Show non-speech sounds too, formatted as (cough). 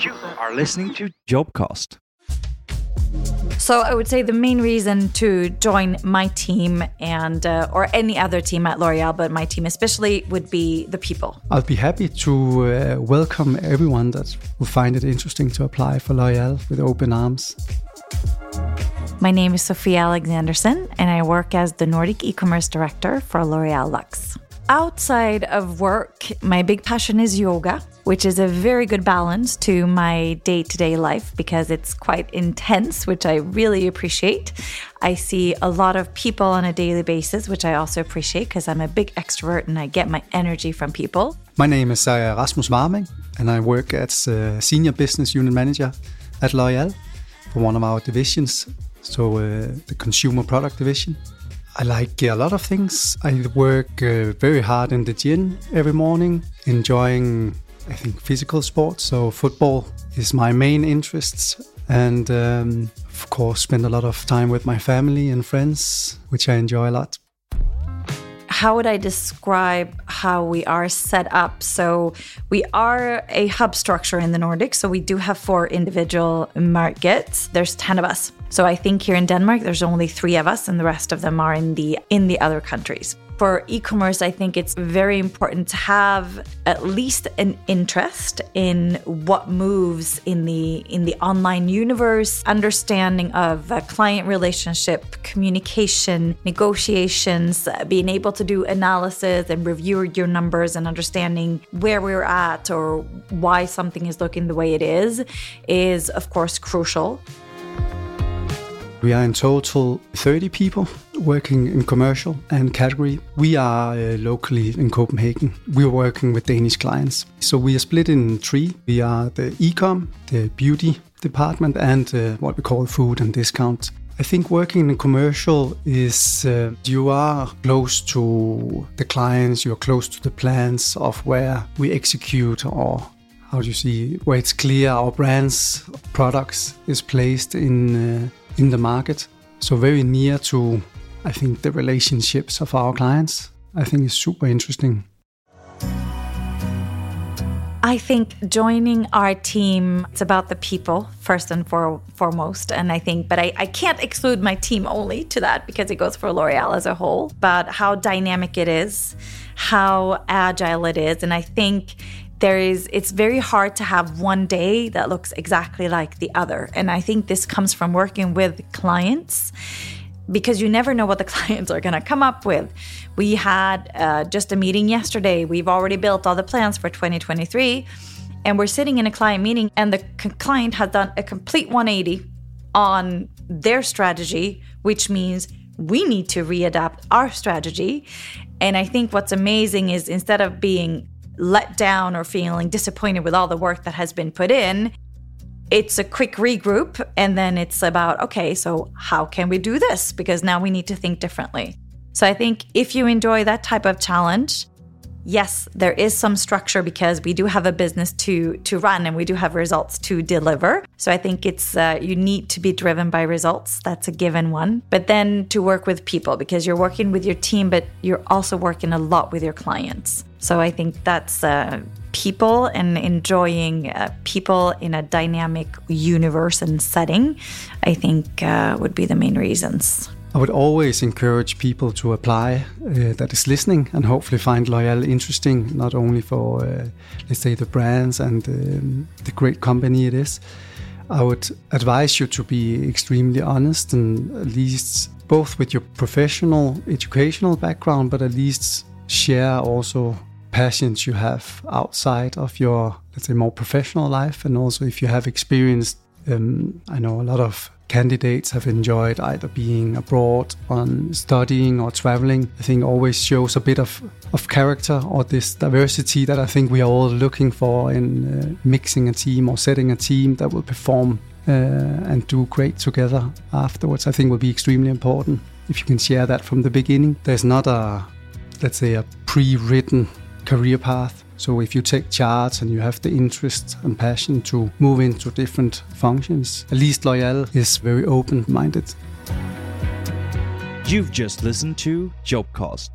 You are listening to Jobcast. So I would say the main reason to join my team and uh, or any other team at L'Oreal, but my team especially, would be the people. I'll be happy to uh, welcome everyone that will find it interesting to apply for L'Oreal with open arms. My name is Sofia Alexandersson, and I work as the Nordic e-commerce director for L'Oreal Luxe. Outside of work, my big passion is yoga, which is a very good balance to my day to day life because it's quite intense, which I really appreciate. I see a lot of people on a daily basis, which I also appreciate because I'm a big extrovert and I get my energy from people. My name is uh, Rasmus Varming, and I work as uh, Senior Business Unit Manager at L'Oreal for one of our divisions, so uh, the Consumer Product Division. I like a lot of things. I work uh, very hard in the gym every morning, enjoying, I think, physical sports. So football is my main interests, and um, of course, spend a lot of time with my family and friends, which I enjoy a lot how would I describe how we are set up? So we are a hub structure in the Nordics. So we do have four individual markets. There's 10 of us. So I think here in Denmark, there's only three of us and the rest of them are in the in the other countries for e-commerce i think it's very important to have at least an interest in what moves in the in the online universe understanding of a client relationship communication negotiations uh, being able to do analysis and review your numbers and understanding where we're at or why something is looking the way it is is of course crucial we are in total 30 people working in commercial and category. We are uh, locally in Copenhagen. We are working with Danish clients. So we are split in three. We are the e-com, the beauty department, and uh, what we call food and discount. I think working in commercial is uh, you are close to the clients, you're close to the plans of where we execute or how do you see where it's clear our brands products is placed in uh, in the market. So very near to, I think, the relationships of our clients. I think is super interesting. I think joining our team, it's about the people first and for, foremost. And I think, but I, I can't exclude my team only to that because it goes for L'Oreal as a whole, but how dynamic it is, how agile it is. And I think there is it's very hard to have one day that looks exactly like the other. And i think this comes from working with clients because you never know what the (laughs) clients are going to come up with. We had uh, just a meeting yesterday. We've already built all the plans for 2023 and we're sitting in a client meeting and the client has done a complete 180 on their strategy which means we need to readapt our strategy. And i think what's amazing is instead of being let down or feeling disappointed with all the work that has been put in, it's a quick regroup and then it's about, okay, so how can we do this? Because now we need to think differently. So I think if you enjoy that type of challenge, yes, there is some structure because we do have a business to to run and we do have results to deliver. So I think it's uh, you need to be driven by results. That's a given one. But then to work with people because you're working with your team, but you're also working a lot with your clients. So I think that's uh, people and enjoying uh, people in a dynamic universe and setting. I think uh, would be the main reasons. I would always encourage people to apply uh, that is listening and hopefully find L'Oreal interesting, not only for, uh, let's say, the brands and um, the great company it is. I would advise you to be extremely honest and at least both with your professional educational background, but at least share also passions you have outside of your, let's say, more professional life. And also if you have experienced, um, I know a lot of candidates have enjoyed either being abroad on studying or traveling i think always shows a bit of, of character or this diversity that i think we are all looking for in uh, mixing a team or setting a team that will perform uh, and do great together afterwards. I think will be extremely important. If you can share that from the beginning there's not a let's say a pre-written career path so if you take charge and you have the interest and passion to move into different functions, at least L'Oreal is very open-minded. You've just listened to Jobcast